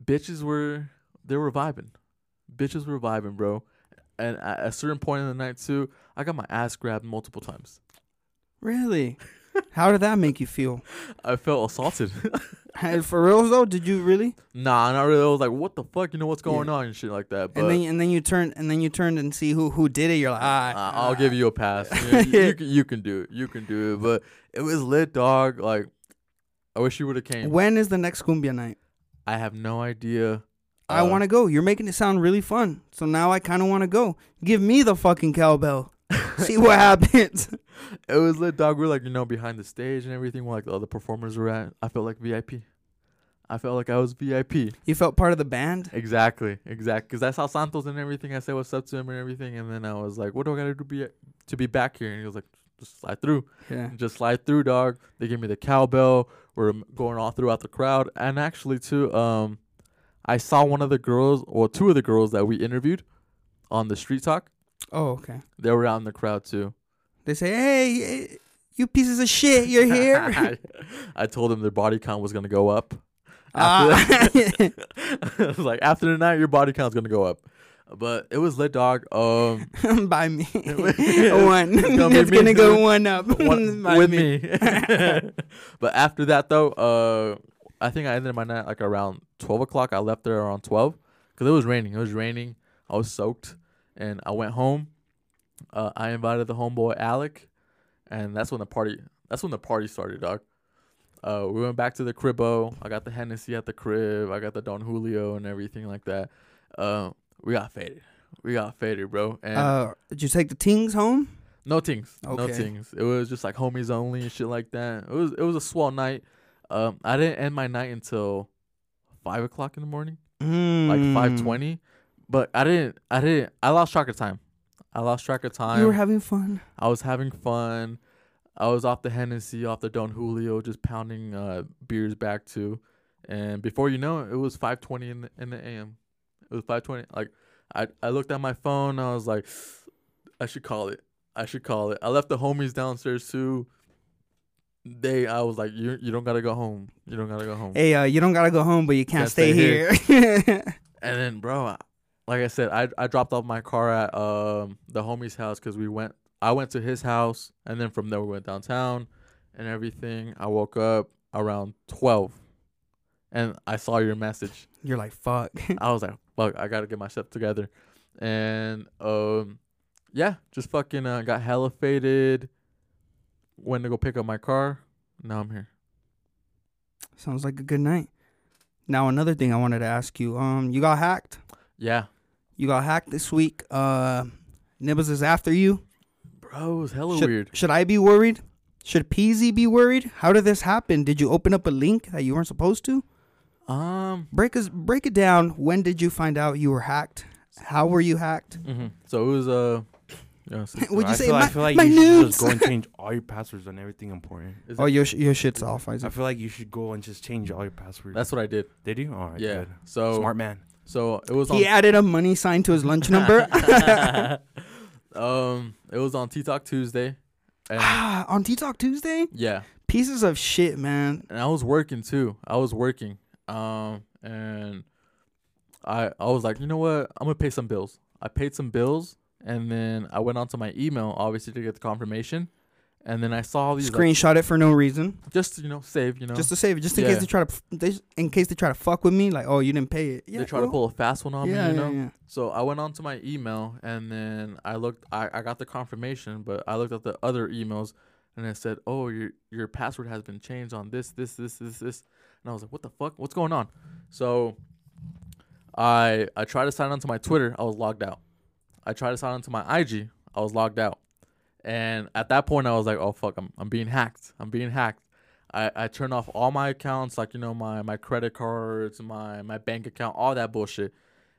bitches were they were vibing. Bitches were vibing, bro. And at a certain point in the night too, I got my ass grabbed multiple times. Really? <laughs> How did that make you feel? I felt assaulted. <laughs> Hey, For real though, did you really? nah, not really. I was like, what the fuck? You know what's going on and shit like that. But and then and then you turn and then you turned and see who who did it. You're like, ah, Uh, I'll give you a pass. You, you, you <laughs> can, you can do it. You can do it. But it was lit, dog. Like, I wish you would have came. When is the next cumbia night? I have no idea. I Uh, want to go. You're making it sound really fun. So now I kind of want to go. Give me the fucking cowbell. <laughs> See what happens. <laughs> It was lit, dog. We are like, you know, behind the stage and everything, where like the other performers were at. I felt like VIP. I felt like I was VIP. You felt part of the band. Exactly, exactly. Because I saw Santos and everything. I said what's up to him and everything, and then I was like, "What do I gotta do be to be back here?" And he was like, "Just slide through, Yeah. just slide through, dog." They gave me the cowbell. We're going all throughout the crowd, and actually too, um, I saw one of the girls, or two of the girls that we interviewed on the street talk. Oh, okay. They were out in the crowd too. They say, hey, you pieces of shit, you're here. <laughs> I told them their body count was gonna go up. <laughs> Ah. After <laughs> was like, after the night, your body count's gonna go up. But it was lit, dog. Um, By me. one. It's gonna It's me. gonna go one up. one, with me. but after that, though, uh, I think I ended my night like around twelve o'clock. I left there around twelve because it was raining. It was raining. I was soaked, and I went home. Uh, I invited the homeboy Alec, and that's when the party. That's when the party started, dog. Uh, we went back to the cribbo. I got the Hennessy at the crib. I got the Don Julio and everything like that. Uh, we got faded. We got faded, bro. And Uh, did you take the tings home? no things. No Okay. things. It was just like homies only and shit like that. It was it was a swell night. Um, I didn't end my night until five o'clock in the morning, like Mm. five twenty. But I didn't. I didn't. I lost track of time. I lost track of time. You were having fun. I was having fun. I was off the Hennessy, off the Don Julio, just pounding uh, beers back to, and before you know it, it was five twenty in the in the AM. It was five twenty. Like I I looked at my phone. I was like, <sighs> I should call it. I should call it. I left the homies downstairs too. They, I was like, you you don't gotta go home. You don't gotta go home. Hey, uh, you don't gotta go home, but you can't, Can't stay, stay here. <laughs> And then, bro, I- like I said, I I dropped off my car at um the homie's house because we went. I went to his house, and then from there we went downtown, and everything. I woke up around twelve, and I saw your message. You're like, fuck. <laughs> I was like, "Fuck, I gotta get my stuff together," and um, yeah, just fucking uh, got hella faded. Went to go pick up my car. Now I'm here. Sounds like a good night. Now another thing I wanted to ask you. Um, you got hacked. Yeah, You got hacked this week. Uh, Nibbles is after you. bro, it was hella should, weird. Should I be worried? Should Peasy be worried? How did this happen? Did you open up a link that you weren't supposed to? Um, Break us, break it down. When did you find out you were hacked? How were you hacked? hmm so it was uh, yeah, Would you I say feel, my, I feel like my you should nudes? just go and <laughs> change all your passwords on everything important. is oh, it- your sh- your shit's off, I Isaac. feel like you should go and just change all your passwords. That's what I did. Did you? All right. yeah. Good. So Smart man. So it was on. He added a money sign to his lunch number. <laughs> <laughs> um, it was on T Talk Tuesday, and ah, on T Talk Tuesday. yeah, Pieces of shit, man. and I was working too. I was working. Um, and I I was like, you know what? I'm gonna pay some bills. I paid some bills, and then I went onto my email, obviously to get the confirmation, and then I saw these like, Screenshot it for no reason, just to, you know save, you know, just to save it, just in Yeah. case they try to, f- they, in case they try to fuck with me. Like, oh, you didn't pay it. Yeah, they try to pull a fast one on yeah, me, you yeah, know. yeah. So I went onto my email and then I looked I, I got the confirmation, but I looked at the other emails and it said, Oh, your your password has been changed on this, this, this, this, this and I was like, What the fuck? What's going on? So I I tried to sign onto my Twitter, I was logged out. I tried to sign onto my IG, I was logged out. And at that point I was like, Oh fuck, I'm I'm being hacked. I'm being hacked. I, I turned off all my accounts, like you know, my, my credit cards, my, my bank account, all that bullshit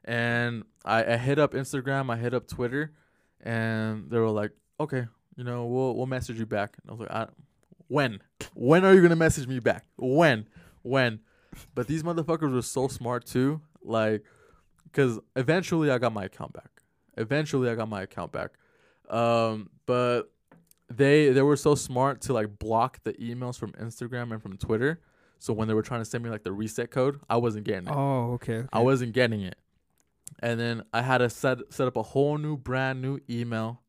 and I, I hit up Instagram, I hit up Twitter, and they were like, "Okay, you know, we'll we'll message you back." And I was like, I, "When? When are you gonna message me back? When? When?" But these motherfuckers were so smart too, like, because eventually I got my account back. Eventually I got my account back, um, but they they were so smart to like block the emails from Instagram and from Twitter. So when they were trying to send me like the reset code, I wasn't getting it. Oh, okay. okay. I wasn't getting it. And then I had to set set up a whole new brand new email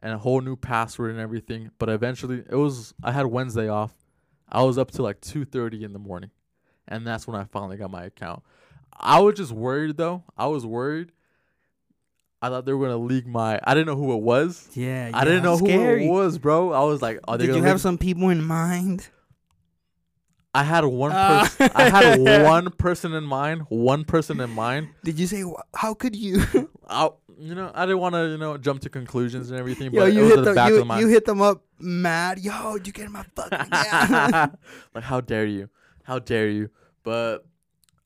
and a whole new password and everything. But eventually, it was I had Wednesday off. I was up to like two thirty in the morning, and that's when I finally got my account. I was just worried though. I was worried. I thought they were gonna leak my. I didn't know who it was. Yeah, I didn't know scary. who it was, bro. I was like, are they Did you have leak- some people in mind? I had one Ah. person. I had <laughs> one person in mind. One person in mind. Did you say "Wh- how could you? <laughs> I, you know, I didn't want to, you know, jump to conclusions and everything. Yo, but you hit at the the you, the you hit them up mad. Yo, did you get in my fucking <laughs> yeah. like, how dare you? How dare you? But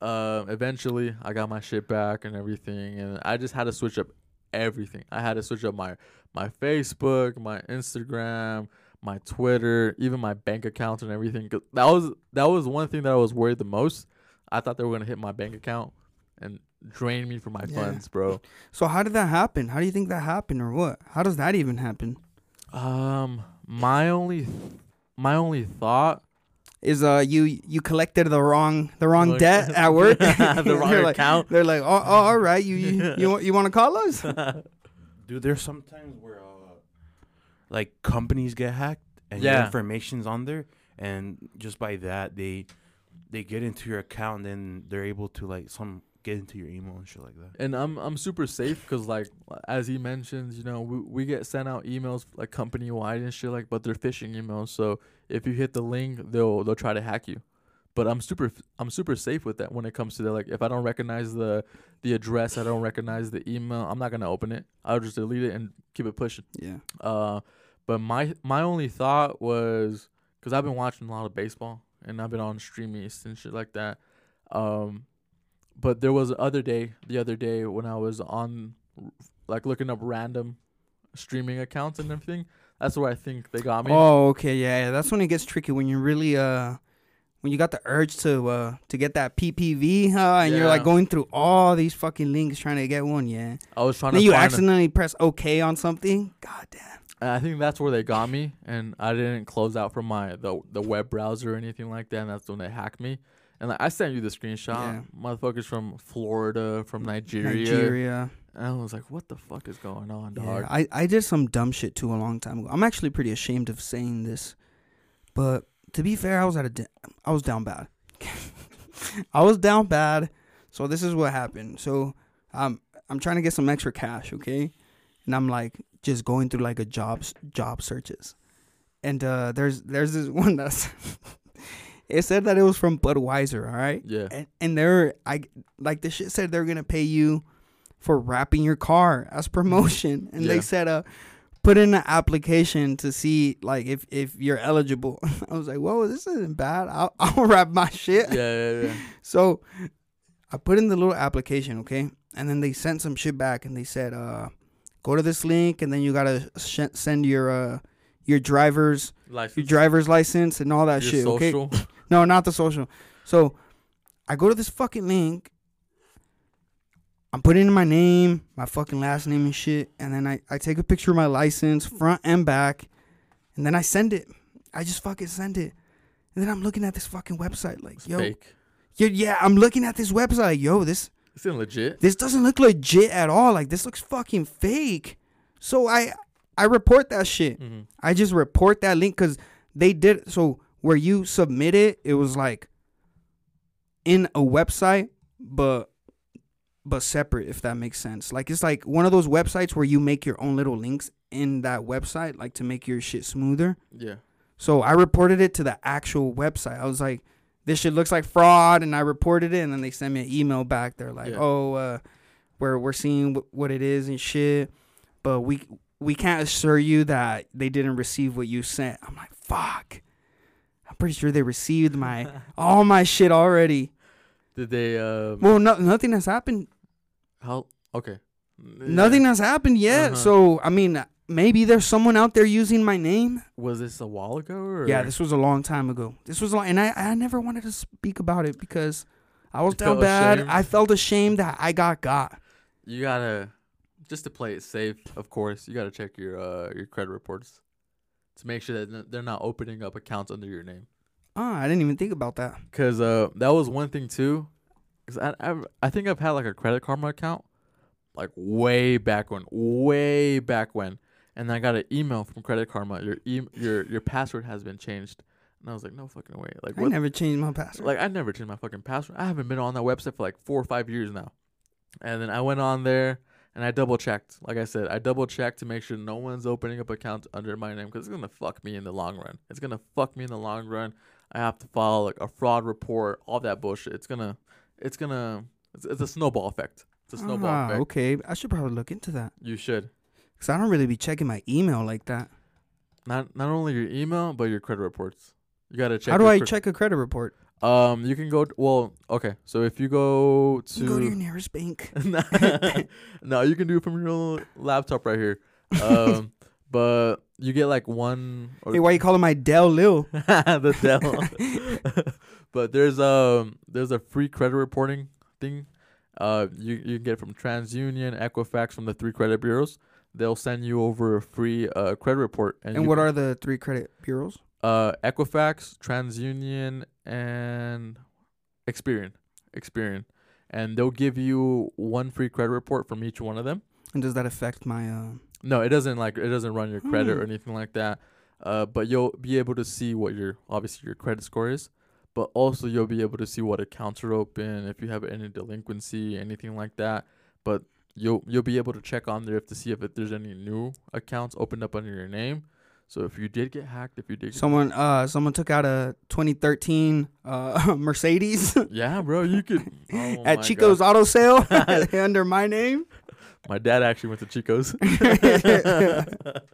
uh, eventually, I got my shit back and everything, and I just had to switch up everything. I had to switch up my my Facebook, my Instagram, my Twitter, even my bank account and everything. Cause that was that was one thing that I was worried the most. I thought they were gonna hit my bank account and drain me for my Yeah. funds, bro. so how did that happen? How do you think that happened, or what? How does that even happen? Um, my only my only thought Is uh you you collected the wrong the wrong Like- debt at <laughs> work? the <laughs> wrong They're like- account. They're like, oh, oh all right, you you you, want- you want to call us? <laughs> Dude, there's sometimes where uh, like companies get hacked and Yeah. your information's on there, and just by that they they get into your account, and then they're able to like some get into your email and shit like that. and I'm I'm super safe because like as he mentions, you know, we, we get sent out emails like company wide and shit like, but they're phishing emails. So if you hit the link, they'll they'll try to hack you. But I'm super I'm super safe with that when it comes to that. Like if I don't recognize the the address, I don't recognize the email, I'm not gonna open it. I'll just delete it and keep it pushing. Yeah. Uh, but my my only thought was because I've been watching a lot of baseball and I've been on Stream East and shit like that. Um, but there was the other day, the other day when I was on, like looking up random streaming accounts and everything. That's where I think they got me. Oh, okay, yeah, yeah. That's when it gets tricky when you really uh when you got the urge to uh to get that PPV, huh? And you're like going through all these fucking links trying to get one, yeah. I was trying then to you find. a- accidentally press OK on something. God damn. and I think that's where they got me, and I didn't close out from my the the web browser or anything like that. And that's when they hacked me. And like I sent you the screenshot, Yeah. motherfuckers from Florida, from Nigeria. Nigeria. And I was like, what the fuck is going on, Yeah, dog? I, I did some dumb shit too a long time ago. I'm actually pretty ashamed of saying this, but to be fair, I was at a di- I was down bad. <laughs> I was down bad. So this is what happened. So um I'm trying to get some extra cash, okay? And I'm like just going through like a jobs job searches. And uh there's there's this <laughs> one that's it said that it was from Budweiser, all right? yeah. and, and they're I like the shit said they're gonna pay you for wrapping your car as promotion, <laughs> and Yeah. they said uh put in an application to see like if if you're eligible. <laughs> I was like, whoa, this isn't bad. I'll <laughs> I'll wrap my shit. yeah, yeah, yeah. So I put in the little application, okay, and then they sent some shit back, and they said uh go to this link, and then you gotta sh- send your uh your driver's License. your driver's license and all that Your shit, okay. No, not the social. So I go to this fucking link. I'm putting in my name, my fucking last name and shit, and then I, I take a picture of my license, front and back, and then I send it. I just fucking send it. And then I'm looking at this fucking website like, It's yo, fake. yeah, yeah, I'm looking at this website like, yo, this It's legit. this doesn't look legit at all. Like this looks fucking fake. So I I report that shit. Mm-hmm. I just report that link because they did so where you submit it, it was like in a website, but but separate if that makes sense. Like it's like one of those websites where you make your own little links in that website, like to make your shit smoother. Yeah. So I reported it to the actual website. I was like, this shit looks like fraud, and I reported it, and then they sent me an email back. They're like, Yeah. oh, uh, we're we're seeing wh- what it is and shit, but we we can't assure you that they didn't receive what you sent. I'm like, fuck. Pretty sure they received my all my shit already. Did they? Um, Well, no, nothing has happened. how? Okay. Nothing has happened yet. Uh-huh. So I mean, maybe there's someone out there using my name. Was this a while ago? Or? Yeah, this was a long time ago. This was long, and I, I never wanted to speak about it because I was down bad. ashamed? I felt ashamed that I got got. You gotta just to play it safe. Of course, you gotta check your uh your credit reports to make sure that they're not opening up accounts under your name. Ah, I didn't even think about that. Cause uh that was one thing too. Cause I I've, I think I've had like a credit karma account, like way back when, way back when, and I got an email from Credit Karma. Your e- your your password has been changed. And I was like, no fucking way. Like I what? never changed my password. Like I never changed my fucking password. I haven't been on that website for like four or five years now. And then I went on there and I double checked. Like I said, I double checked to make sure no one's opening up accounts under my name because it's gonna fuck me in the long run. It's gonna fuck me in the long run. I have to file like a fraud report, all that bullshit. It's gonna, it's gonna, it's, it's a snowball effect. It's a snowball Ah, effect. okay. I should probably look into that You should because I don't really be checking my email like that. not not only your email but your credit reports. You gotta check. How do I cre- check a credit report? Um, you can go. Well, okay. So if you go to You go to your nearest bank. <laughs> <laughs> no, you can do it from your laptop right here. <laughs> Um, but you get like one. Or Hey, why you calling my Dell Lil? <laughs> the Dell. <laughs> <laughs> but there's um there's a free credit reporting thing. Uh, you you can get from TransUnion, Equifax, from the three credit bureaus. They'll send you over a free uh credit report. And you what are the three credit bureaus? uh Equifax, TransUnion, and Experian. Experian. And they'll give you one free credit report from each one of them. And does that affect my? Uh, No, it doesn't like it doesn't run your credit or Hmm. anything like that. Uh, but you'll be able to see what your obviously your credit score is, but also you'll be able to see what accounts are open, if you have any delinquency, anything like that. But you'll you'll be able to check on there if to see if it, there's any new accounts opened up under your name. So if you did get hacked, if you did, get someone, uh, someone took out a 2013 uh <laughs> Mercedes yeah, bro, you could <laughs> oh at Chico's God. Auto Sale <laughs> under my name. My dad actually went to Chico's. <laughs> <laughs> but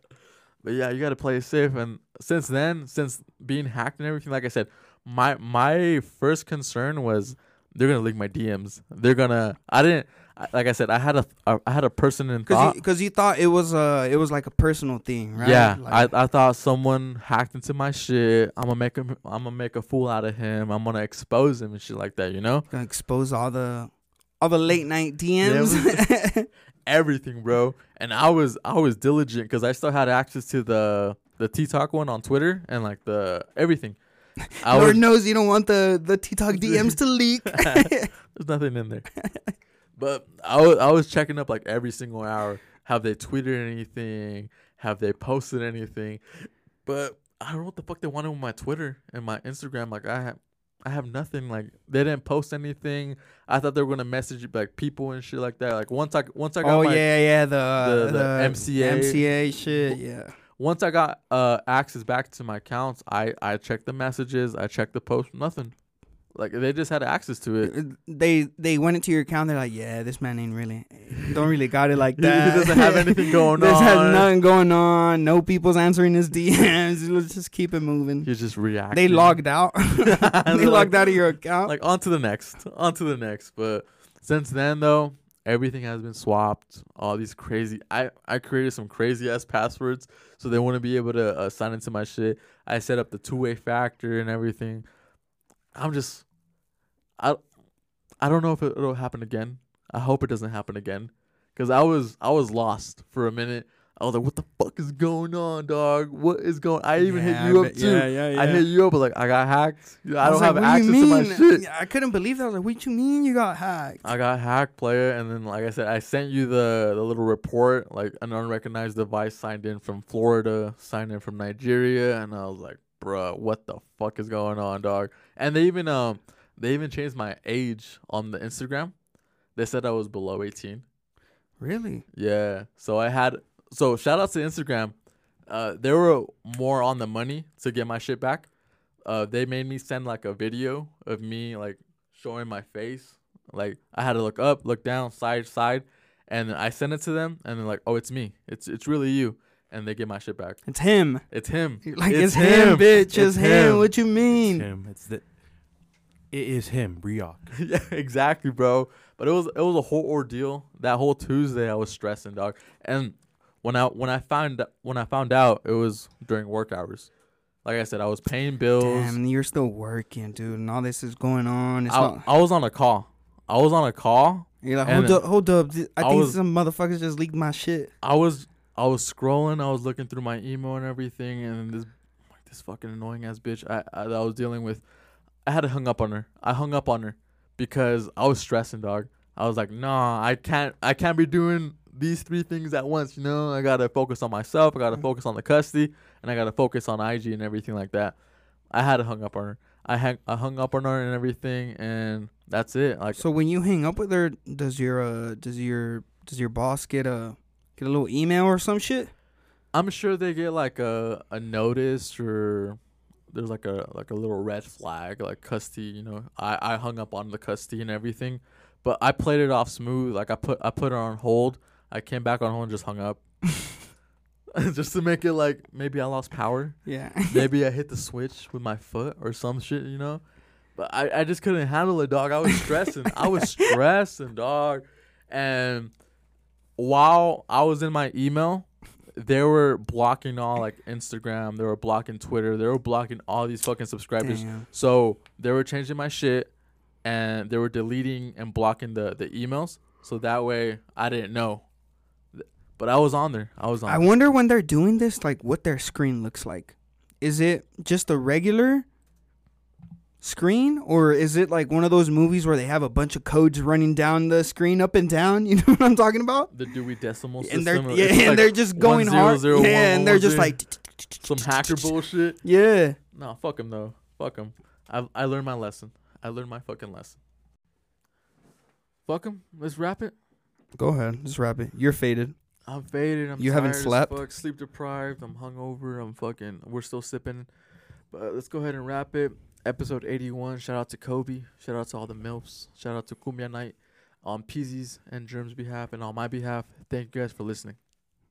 yeah, you got to play it safe. And since then, since being hacked and everything, like I said, my my first concern was they're gonna leak my DMs. They're gonna. I didn't. Like I said, I had a I I had a person in Cause thought. you, cause you thought it was uh it was like a personal thing, right? Yeah, Like, I I thought someone hacked into my shit. I'm gonna make him. I'm gonna make a fool out of him. I'm gonna expose him and shit like that. You know. gonna expose all the all the late night Yeah, DMs. <laughs> everything, bro. And I was I was diligent because I still had access to the the T Talk one on Twitter and like the everything. <laughs> I Lord was, knows you don't want the the T Talk <laughs> DMs to leak. <laughs> there's nothing in there, but I was I was checking up like every single hour. Have they tweeted anything? Have they posted anything? But I don't know what the fuck they wanted with my Twitter and my Instagram. Like I have. I have nothing like they didn't post anything. I thought they were gonna message like people and shit like that. Like once I once I got oh my yeah, yeah, the the- the MCA. MCA shit, yeah. once I got uh access back to my accounts, I I checked the messages, I checked the post, nothing. Like they just had access to it. They they went into your account. They're like, yeah, this man ain't really don't really got it <laughs> like that. he doesn't have anything going <laughs> this on. has nothing going on. No people's answering his DMs. <laughs> Let's just keep it moving. He's just reacting. They logged out. they They're logged like- out of your account. Like on to the next, on to the next. But since then though, everything has been swapped. All these crazy. I I created some crazy ass passwords so they wouldn't be able to uh, sign into my shit. I set up the two way factor and everything. I'm just, I, I don't know if it, it'll happen again. I hope it doesn't happen again, cause I was I was lost for a minute. I was like, "What the fuck is going on, dog? What is going?" I even Yeah, hit you up too. yeah, yeah, yeah. I hit you up, but like I got hacked. I, was don't like, have what do you access to my shit. I couldn't believe that. I was like, what you mean you got hacked? I got hacked, player, and then like I said, I sent you the the little report, like an unrecognized device signed in from Florida, signed in from Nigeria, and I was like, bruh, what the fuck is going on, dog? And they even um they even changed my age on the Instagram. They said I was below eighteen. Really? Yeah. So I had so shout out to Instagram. Uh they were more on the money to get my shit back. Uh they made me send like a video of me like showing my face. Like I had to look up, look down, side, side, and I sent it to them and they're like, "Oh, it's me. It's it's really you." And they get my shit back. It's him. It's him. You're like it's, him, bitch. It's, him. What you mean? It's mean? him. It's the. It is him, Riok. <laughs> yeah, exactly, bro. But it was it was a whole ordeal. That whole Tuesday, I was stressing, dog. And when I when I found when I found out, it was during work hours. Like I said, I was paying bills. Damn, you're still working, dude, and all this is going on. It's I, not. I was on a call. I was on a call. You're like, and hold up, hold up. I, I think was- some motherfuckers just leaked my shit. I was I was scrolling. I was looking through my email and everything, and this this fucking annoying ass bitch I, I that I was dealing with. I had to hung up on her. I hung up on her because I was stressing, dog. I was like, nah, I can't I can't be doing these three things at once. You know, I gotta focus on myself. I gotta Mm. focus on the custody, and I gotta focus on IG and everything like that. I had to hung up on her. I hang, I hung up on her and everything, and that's it. Like So when you hang up with her, does your uh does your does your boss get a get a little email or some shit? I'm sure they get like a a notice or there's like a like a little red flag like custody. You know, I I hung up on the custody and everything, but I played it off smooth. Like I put I put her on hold. I came back on hold and just hung up. <laughs> just to make it like maybe I lost power. Yeah. <laughs> Maybe I hit the switch with my foot or some shit, you know. But I, I just couldn't handle it, dog. I was stressing. I was <laughs> stressing, dog. And while I was in my email, they were blocking all like Instagram, they were blocking Twitter, they were blocking all these fucking subscribers. Damn. So they were changing my shit and they were deleting and blocking the, the emails. So that way I didn't know. But I was on there. I was on I there. wonder when they're doing this, like what their screen looks like. Is it just a regular screen, or is it like one of those movies where they have a bunch of codes running down the screen up and down? <laughs> You know what I'm talking about? the Dewey Decimal System. And they're yeah, and like they're just going hard. 1001, Yeah, and they're just like some hacker bullshit. yeah. No, fuck him though. Fuck him. I I learned my lesson. I learned my fucking lesson. Fuck him. Let's wrap it. Go ahead, just wrap it. You're faded. I'm faded. I'm You haven't slept? Fuck, sleep deprived. I'm hungover. I'm fucking. We're still sipping. But let's go ahead and wrap it. Episode 81. Shout out to Kobe. Shout out to all the milfs. Shout out to Kumbia Night on Peasy's and Germ's behalf and on my behalf. Thank you guys for listening.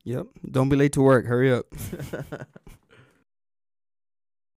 Yep. Don't be late to work. Hurry up. <laughs>